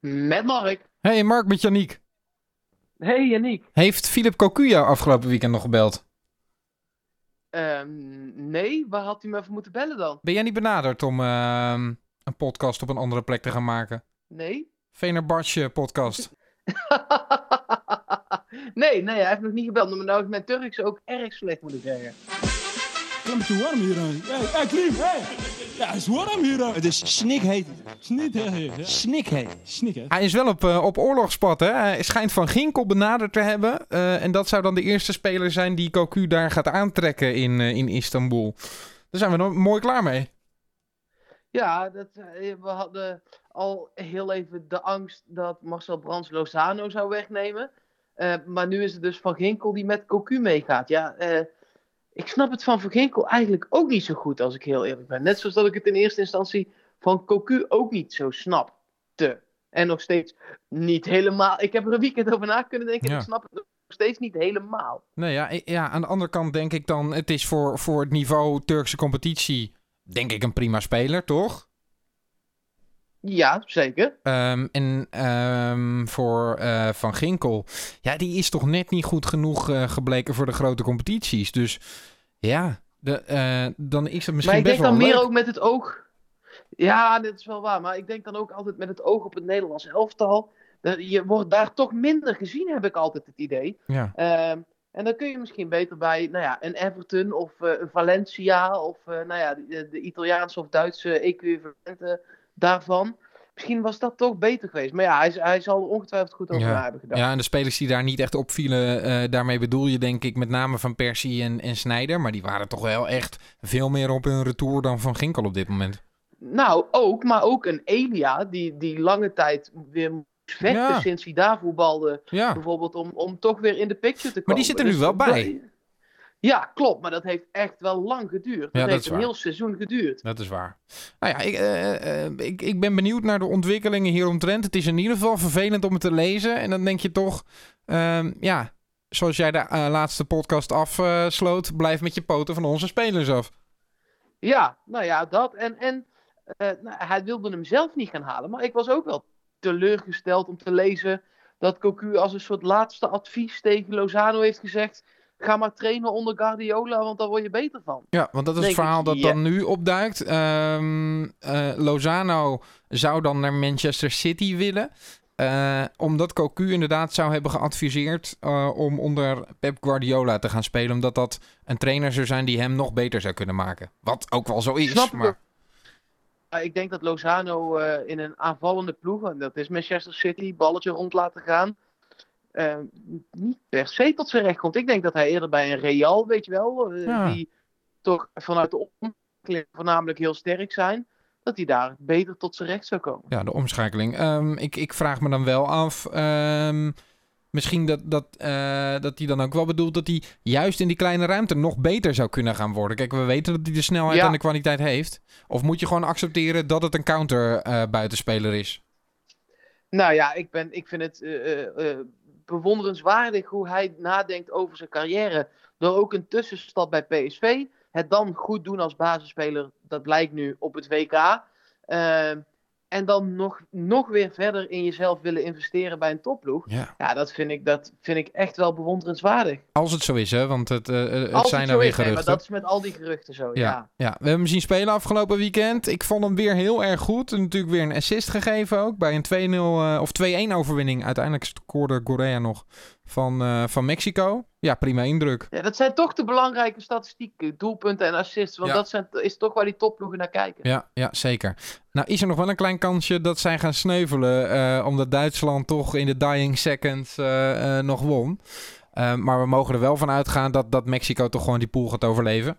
Met Mark. Hey Mark, met Janiek. Hey Janiek. Heeft Philip Cocu jou afgelopen weekend nog gebeld? Ehm, nee, waar had hij me even moeten bellen dan? Ben jij niet benaderd om ehm, een podcast op een andere plek te gaan maken? Nee? Venerbatje podcast. nee, nee, hij heeft nog niet gebeld. Maar nou is mijn Turks ook erg slecht, moet ik zeggen. Het is te warm hier. Hey, hey, Klim, hey. Ja, het is warm hier. Het is snikheet. Ja. Snikheet. Hij is wel op, eh, op oorlogspad, hè? Hij schijnt Van Ginkel benaderd te hebben. eh, en dat zou dan de eerste speler zijn die Cocu daar gaat aantrekken in, eh, in Istanbul. Daar zijn we nog mooi klaar mee. Ja, dat, we hadden al heel even de angst dat Marcel Brands Lozano zou wegnemen. Eh, maar nu is het dus Van Ginkel die met Cocu meegaat. Ja, eh, ik snap het van Van Ginkel eigenlijk ook niet zo goed, als ik heel eerlijk ben. Net zoals dat ik het in eerste instantie van Cocu ook niet zo snapte. En nog steeds niet helemaal. Ik heb er een weekend over na kunnen denken. en Ja. Ik snap het nog steeds niet helemaal. Nee, ja, ja, aan de andere kant denk ik dan... Het is voor, voor het niveau Turkse competitie, denk ik, een prima speler, toch? Ja, zeker. Ehm, en ehm, voor eh, Van Ginkel, ja, die is toch net niet goed genoeg eh, gebleken voor de grote competities. Dus ja, de, eh, dan is het misschien maar ik best denk dan wel meer leuk. ook met het oog. Ja, dat is wel waar. Maar ik denk dan ook altijd met het oog op het Nederlands elftal. Je wordt daar toch minder gezien, heb ik altijd het idee. Ja. Ehm, en dan kun je misschien beter bij nou ja, een Everton of een Valencia of nou ja, de, de Italiaanse of Duitse equivalenten daarvan. Misschien was dat toch beter geweest. Maar ja, hij, hij zal ongetwijfeld goed over Ja. hebben gedaan. ja, en de spelers die daar niet echt opvielen, eh daarmee bedoel je denk ik met name Van Persie en, en Sneijder. Maar die waren toch wel echt veel meer op hun retour dan Van Ginkel op dit moment. Nou, ook, maar ook een Elia, die, die lange tijd weer moest vechten Ja. sinds hij daar voetbalde. Ja, Bijvoorbeeld om, om toch weer in de picture te komen. Maar die zit er nu Dus wel bij. Ja, klopt, maar dat heeft echt wel lang geduurd. Dat, dat heeft een waar. heel seizoen geduurd. dat is waar. Nou ja, ik, eh, eh, ik, ik ben benieuwd naar de ontwikkelingen hieromtrent. Het is in ieder geval vervelend om het te lezen. En dan denk je toch, ehm, ja, zoals jij de eh, laatste podcast afsloot, blijf met je poten van onze spelers af. Ja, nou ja, dat. En, en eh, nou, hij wilde hem zelf niet gaan halen. Maar ik was ook wel teleurgesteld om te lezen dat Cocu als een soort laatste advies tegen Lozano heeft gezegd. Ga maar trainen onder Guardiola, want daar word je beter van. Ja, want dat is Denk het verhaal ik, dat dan nu opduikt. Ehm, eh, Lozano zou dan naar Manchester City willen. eh, omdat Cocu inderdaad zou hebben geadviseerd eh, om onder Pep Guardiola te gaan spelen. Omdat dat een trainer zou zijn die hem nog beter zou kunnen maken. Wat ook wel zo is. Snap ik maar... Maar ik denk dat Lozano in een aanvallende ploeg, en dat is Manchester City, balletje rond laten gaan. Eh, niet per se tot zijn recht komt. Ik denk dat hij eerder bij een Real, weet je wel, eh, Ja. die toch vanuit de omkling voornamelijk heel sterk zijn, dat hij daar beter tot zijn recht zou komen. Ja, de omschakeling. Ehm, ik, ik vraag me dan wel af. ehm, misschien dat, dat, eh, dat hij dan ook wel bedoelt dat hij juist in die kleine ruimte nog beter zou kunnen gaan worden. Kijk, we weten dat hij de snelheid Ja. en de kwaliteit heeft. Of moet je gewoon accepteren dat het een counter eh, buitenspeler is? Nou ja, ik, ben, ik vind het bewonderenswaardig hoe hij nadenkt over zijn carrière. Door ook een tussenstap bij PSV. Het dan goed doen als basisspeler, dat blijkt nu op het WK. Ehm, en dan nog, nog weer verder in jezelf willen investeren bij een topploeg. Ja. Ja, dat vind ik, dat vind ik echt wel bewonderenswaardig. Als het zo is, hè? Want het, eh, het Als zijn het nou zo weer is, nee, maar geruchten. dat is met al die geruchten zo, ja. Ja, ja, we hebben hem zien spelen afgelopen weekend. Ik vond hem weer heel erg goed. En natuurlijk weer een assist gegeven ook. Bij een 2-0 eh, of 2-1 overwinning. Uiteindelijk scoorde Korea nog van, eh, van Mexico. Ja, prima indruk. Ja, dat zijn toch de belangrijke statistieken. Doelpunten en assists. Want Ja. dat zijn, is toch waar die topploegen naar kijken. Ja, ja, zeker. Nou is er nog wel een klein kansje dat zij gaan sneuvelen. eh, omdat Duitsland toch in de dying seconds eh, nog won. Maar we mogen er wel van uitgaan dat, dat Mexico toch gewoon die pool gaat overleven.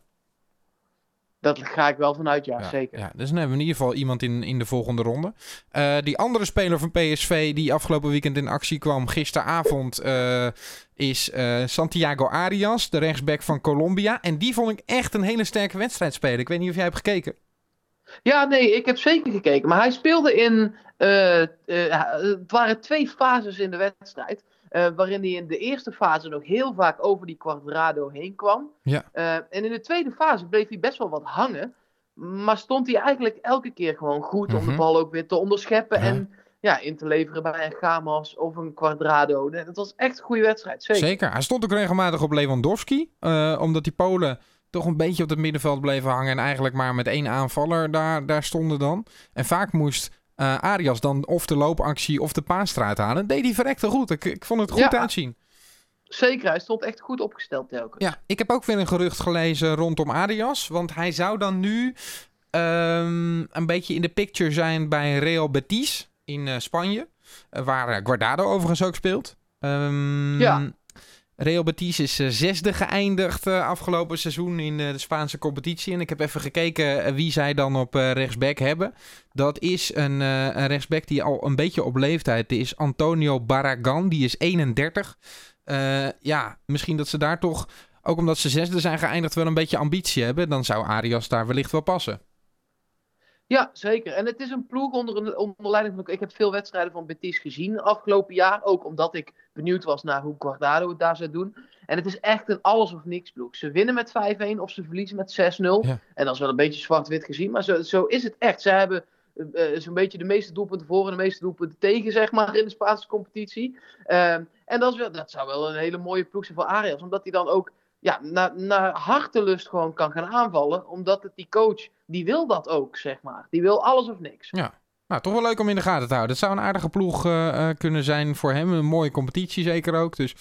Dat ga ik wel vanuit, ja, zeker. Ja, dus dan hebben we in ieder geval iemand in, in de volgende ronde. Eh, die andere speler van PSV die afgelopen weekend in actie kwam, gisteravond, eh, is eh, Santiago Arias, de rechtsback van Colombia. En die vond ik echt een hele sterke wedstrijd spelen. Ik weet niet of jij hebt gekeken. Ja, nee, ik heb zeker gekeken. Maar hij speelde in. het waren twee fases in de wedstrijd. Eh, waarin hij in de eerste fase nog heel vaak over die Quadrado heen kwam. Ja. Eh, en in de tweede fase bleef hij best wel wat hangen. Maar stond hij eigenlijk elke keer gewoon goed om de Mhm. bal ook weer te onderscheppen. Ja. En ja, in te leveren bij een Gamas of een Quadrado. Het was echt een goede wedstrijd, zeker. Zeker. Hij stond ook regelmatig op Lewandowski. eh, omdat die Polen toch een beetje op het middenveld bleven hangen. En eigenlijk maar met één aanvaller daar, daar stonden dan. En vaak moest eh, Arias dan of de loopactie of de paas eruit halen. deed hij verrekte goed. Ik, ik vond het goed Ja. uitzien. Zeker, hij stond echt goed opgesteld telkens. Ja, ik heb ook weer een gerucht gelezen rondom Arias. Want hij zou dan nu ehm, een beetje in de picture zijn bij Real Betis in eh, Spanje. eh, waar Guardado overigens ook speelt. Ehm, Ja. Real Betis is eh, zesde geëindigd eh, afgelopen seizoen in eh, de Spaanse competitie. En ik heb even gekeken wie zij dan op rechtsback hebben. Dat is een, een rechtsback die al een beetje op leeftijd is. Antonio Barragan, die is 31. Eh, ja, misschien dat ze daar toch, ook omdat ze zesde zijn geëindigd, wel een beetje ambitie hebben. Dan zou Arias daar wellicht wel passen. Ja, zeker. En het is een ploeg onder, een, onder leiding van... Ik heb veel wedstrijden van Betis gezien afgelopen jaar. Ook omdat ik benieuwd was naar hoe Guardado het daar zou doen. En het is echt een alles of niks ploeg. Ze winnen met 5-1 of ze verliezen met 6-0. Ja. En dat is wel een beetje zwart-wit gezien. Maar zo, zo is het echt. Ze hebben eh, eh, zo'n beetje de meeste doelpunten voor en de meeste doelpunten tegen, zeg maar, in de Spaanse competitie. Ehm, en dat, is wel, dat zou wel een hele mooie ploeg zijn voor Arias. Omdat hij dan ook ja, naar, naar hartelust gewoon kan gaan aanvallen. Omdat het die coach, die wil dat ook, zeg maar. Die wil alles of niks. Nou, toch wel leuk om in de gaten te houden. Het zou een aardige ploeg eh, eh, kunnen zijn voor hem. Een mooie competitie zeker ook. Dus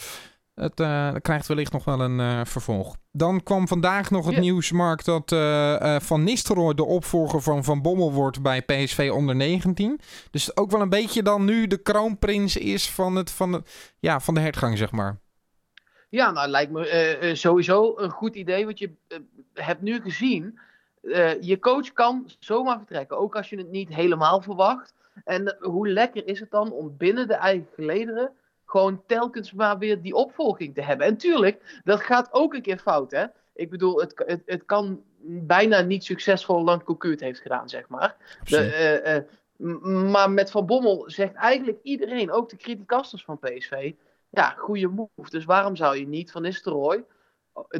het eh, krijgt wellicht nog wel een vervolg. Dan kwam vandaag nog het Ja. nieuws, Mark, dat Van Nistelrooy de opvolger van Van Bommel wordt bij PSV onder 19. Dus ook wel een beetje dan nu de kroonprins is van, het, van, het, ja, van de hertgang, zeg maar. Ja, nou lijkt me eh, eh, sowieso een goed idee. Want je eh, hebt nu gezien, je coach kan zomaar vertrekken. Ook als je het niet helemaal verwacht. En hoe lekker is het dan om binnen de eigen gelederen gewoon telkens maar weer die opvolging te hebben. En tuurlijk, dat gaat ook een keer fout, hè. Ik bedoel, het, het, het kan bijna niet succesvol lang Cocu het heeft gedaan, zeg maar. De, maar met Van Bommel zegt eigenlijk iedereen, ook de criticasters van PSV, ja, goede move. Dus waarom zou je niet Van Nistelrooy,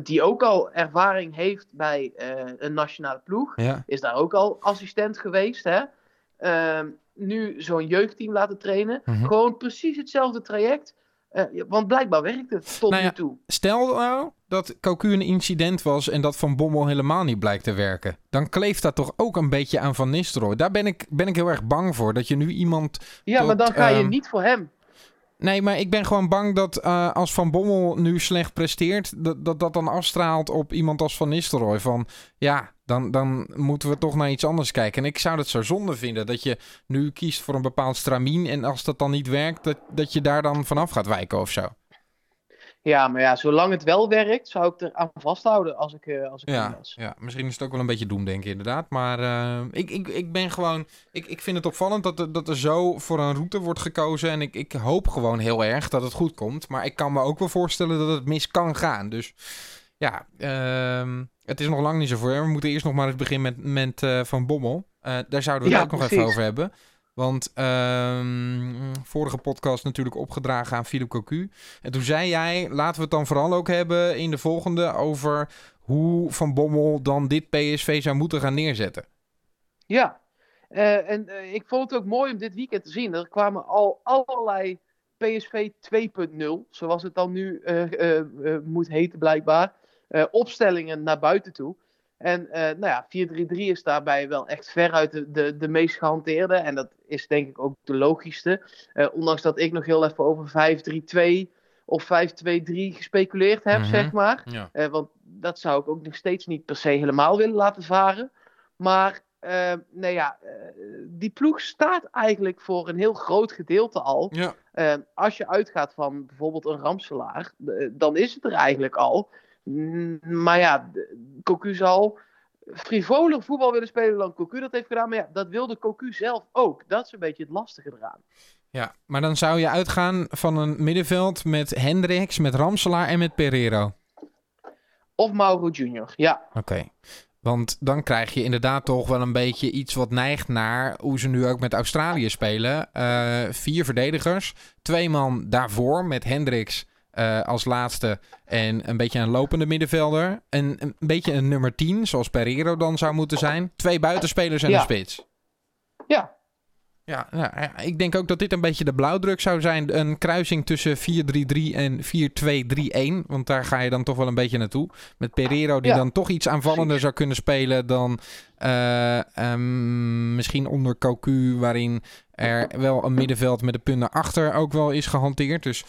die ook al ervaring heeft bij eh, een nationale ploeg, Ja. is daar ook al assistent geweest, hè? Ehm, nu zo'n jeugdteam laten trainen. Mhm. Gewoon precies hetzelfde traject. Eh, want blijkbaar werkt het tot Nou ja, nu toe. Stel nou dat Cocu een incident was en dat Van Bommel helemaal niet blijkt te werken. Dan kleeft dat toch ook een beetje aan Van Nistelrooy. Daar ben ik, ben ik heel erg bang voor. Dat je nu iemand Ja, maar dan ga je ehm, niet voor hem. Nee, maar ik ben gewoon bang dat eh, als Van Bommel nu slecht presteert, dat, dat dat dan afstraalt op iemand als Van Nistelrooy. Van ja, dan, dan moeten we toch naar iets anders kijken. En ik zou het zo zonde vinden dat je nu kiest voor een bepaald stramien en als dat dan niet werkt, dat, dat je daar dan vanaf gaat wijken of zo. Ja, maar ja, zolang het wel werkt, zou ik er aan vasthouden als ik, eh als ik Ja, was. ja, misschien is het ook wel een beetje doemdenken inderdaad. Maar eh, ik, ik, ik ben gewoon... Ik, ik vind het opvallend dat er, dat er zo voor een route wordt gekozen. En ik, ik hoop gewoon heel erg dat het goed komt. Maar ik kan me ook wel voorstellen dat het mis kan gaan. Dus ja, ehm, het is nog lang niet zo voor. We moeten eerst nog maar eens beginnen met, met eh, Van Bommel. Daar zouden we het Ja, ook nog even over hebben. Want ehm, vorige podcast natuurlijk opgedragen aan Philip Cocu. En toen zei jij, laten we het dan vooral ook hebben in de volgende over hoe Van Bommel dan dit PSV zou moeten gaan neerzetten. Ja, Eh, en eh, ik vond het ook mooi om dit weekend te zien. Er kwamen al allerlei PSV 2.0, zoals het dan nu eh, moet heten blijkbaar, opstellingen naar buiten toe. En eh, nou ja, 4-3-3 is daarbij wel echt veruit de, de, de meest gehanteerde. En dat is denk ik ook de logischste. Eh, ondanks dat ik nog heel even over 5-3-2 of 5-2-3 gespeculeerd heb, Mhm. zeg maar. Ja. Eh, want dat zou ik ook nog steeds niet per se helemaal willen laten varen. Maar eh, nou ja, eh, die ploeg staat eigenlijk voor een heel groot gedeelte al. Ja. Als je uitgaat van bijvoorbeeld een Ramselaar, dan is het er eigenlijk al. Mm, maar ja, Cocu zal frivoler voetbal willen spelen dan Cocu dat heeft gedaan. Maar ja, dat wilde Cocu zelf ook. Dat is een beetje het lastige eraan. ja, maar dan zou je uitgaan van een middenveld met Hendricks, met Ramselaar en met Pereiro. Of Mauro Junior, ja. Oké. Want dan krijg je inderdaad toch wel een beetje iets wat neigt naar hoe ze nu ook met Australië spelen. Eh, vier verdedigers, twee man daarvoor met Hendricks eh, als laatste en een beetje een lopende middenvelder. En een beetje een nummer 10, zoals Pereiro dan zou moeten zijn. Twee buitenspelers en Ja. een spits. Ja, Ja, nou, ja, ik denk ook dat dit een beetje de blauwdruk zou zijn. Een kruising tussen 4-3-3 en 4-2-3-1. Want daar ga je dan toch wel een beetje naartoe. Met Pereiro die Ja, dan toch iets aanvallender zou kunnen spelen dan eh, ehm, misschien onder Cocu. Waarin er wel een middenveld met de punten achter ook wel is gehanteerd. Dus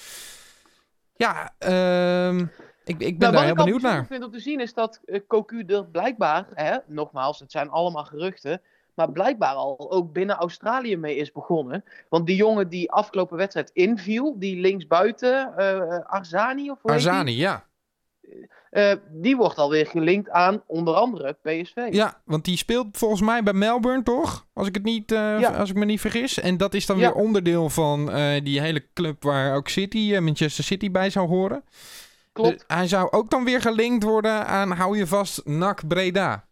ja, ehm, ik, ik ben Nou, daar wat heel ik benieuwd naar. bijzonder vind om te zien is dat eh, Cocu er blijkbaar, hè, nogmaals, het zijn allemaal geruchten, maar blijkbaar al ook binnen Australië mee is begonnen. Want die jongen die afgelopen wedstrijd inviel, die linksbuiten, eh Arzani of hoe? Arzani, ja. Eh, die wordt alweer gelinkt aan onder andere PSV. Ja, want die speelt volgens mij bij Melbourne, toch? Als ik, het niet, eh, Ja. als ik me niet vergis. En dat is dan Ja. weer onderdeel van eh, die hele club waar ook City, Manchester City bij zou horen. Klopt, hij zou ook dan weer gelinkt worden aan, hou je vast, NAC Breda.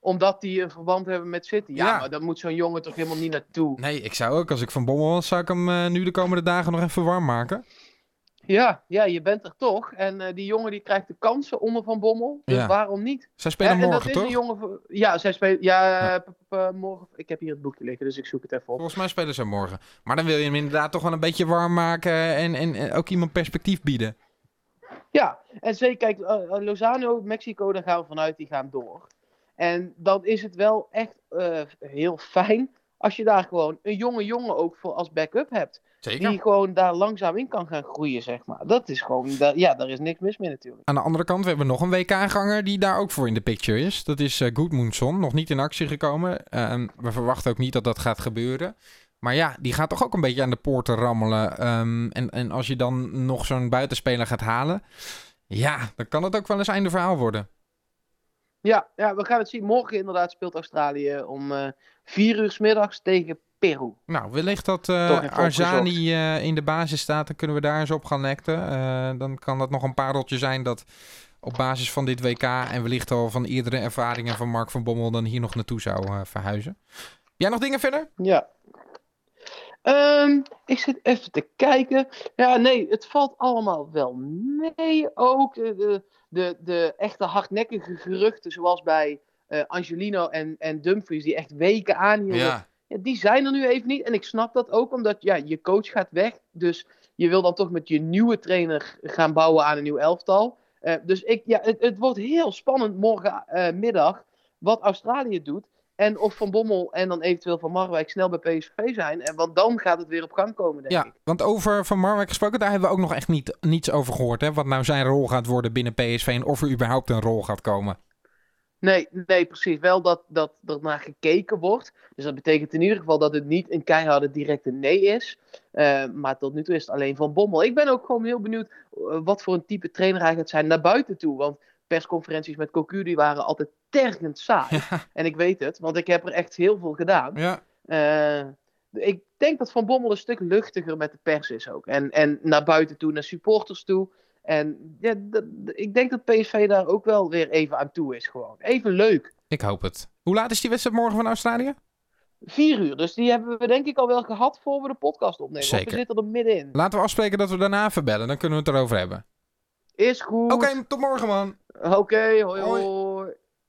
omdat die een verband hebben met City. Ja, Ja. maar daar moet zo'n jongen toch helemaal niet naartoe. Nee, ik zou ook, als ik van Bommel was, zou ik hem nu de komende dagen nog even warm maken. Ja, ja, je bent er toch. En eh, die jongen die krijgt de kansen onder Van Bommel. Dus Ja. waarom niet? Zij spelen Ja, morgen, toch? jongen. Ja, zij spelen... Ja, Ja. eh, p- p- eh, morgen... Ik heb hier het boekje liggen, dus ik zoek het even op. Volgens mij spelen ze morgen. Maar dan wil je hem inderdaad toch wel een beetje warm maken en, en, en ook iemand perspectief bieden. Ja, en zeker, kijk, Lozano, Mexico, daar gaan we vanuit, die gaan door. En dan is het wel echt heel fijn als je daar gewoon een jonge jongen ook voor als backup hebt. Zeker. Die gewoon daar langzaam in kan gaan groeien, zeg maar. Dat is gewoon, ja, daar is niks mis mee natuurlijk. Aan de andere kant, we hebben nog een WK-ganger die daar ook voor in de picture is. Dat is uh, Goodmoonson, nog niet in actie gekomen. Ehm, we verwachten ook niet dat dat gaat gebeuren. Maar ja, die gaat toch ook een beetje aan de poorten rammelen. Ehm, en, en als je dan nog zo'n buitenspeler gaat halen... Ja, dan kan het ook wel eens einde verhaal worden. Ja, ja, we gaan het zien. Morgen inderdaad speelt Australië om eh vier uur s middags tegen Peru. Nou, wellicht dat eh, Arzani eh, in de basis staat. Dan kunnen we daar eens op gaan lecten. Eh, dan kan dat nog een pareltje zijn dat op basis van dit WK... en wellicht al van eerdere ervaringen van Mark van Bommel... dan hier nog naartoe zou verhuizen. Jij nog dingen verder? Ja. Ehm, ik zit even te kijken. Ja, nee, het valt allemaal wel mee ook. De, de, de, echte hardnekkige geruchten, zoals bij eh, Angelino en, en Dumfries, die echt weken aanhielden. Ja, die zijn er nu even niet. En ik snap dat ook, omdat ja, je coach gaat weg. Dus je wil dan toch met je nieuwe trainer gaan bouwen aan een nieuw elftal. Eh, dus ik, ja, het, het wordt heel spannend morgenmiddag wat Australië doet. En of Van Bommel en dan eventueel Van Marwijk snel bij PSV zijn. En, want dan gaat het weer op gang komen, denk Ja, ik. want over Van Marwijk gesproken, daar hebben we ook nog echt niet, niets over gehoord. Hè? Wat nou zijn rol gaat worden binnen PSV en of er überhaupt een rol gaat komen. Nee, nee, precies. Wel dat, dat er naar gekeken wordt. Dus dat betekent in ieder geval dat het niet een keiharde directe nee is. Uh, maar tot nu toe is het alleen Van Bommel. Ik ben ook gewoon heel benieuwd uh, wat voor een type trainer hij gaat zijn naar buiten toe. Want persconferenties met Cocu die waren altijd tergend saai. Ja. En ik weet het, want ik heb er echt heel veel gedaan. Ja. Uh, ik denk dat Van Bommel een stuk luchtiger met de pers is ook. En, en naar buiten toe, naar supporters toe. En ja, ik denk dat PSV daar ook wel weer even aan toe is gewoon. Even leuk. Ik hoop het. Hoe laat is die wedstrijd morgen van Australië? Vier uur, dus die hebben we denk ik al wel gehad voor we de podcast opnemen. Zeker. we zitten er middenin. Laten we afspreken dat we daarna verbellen, dan kunnen we het erover hebben. Is goed. Oké, okay, tot morgen man. Oké, okay, hoi hoi. hoi.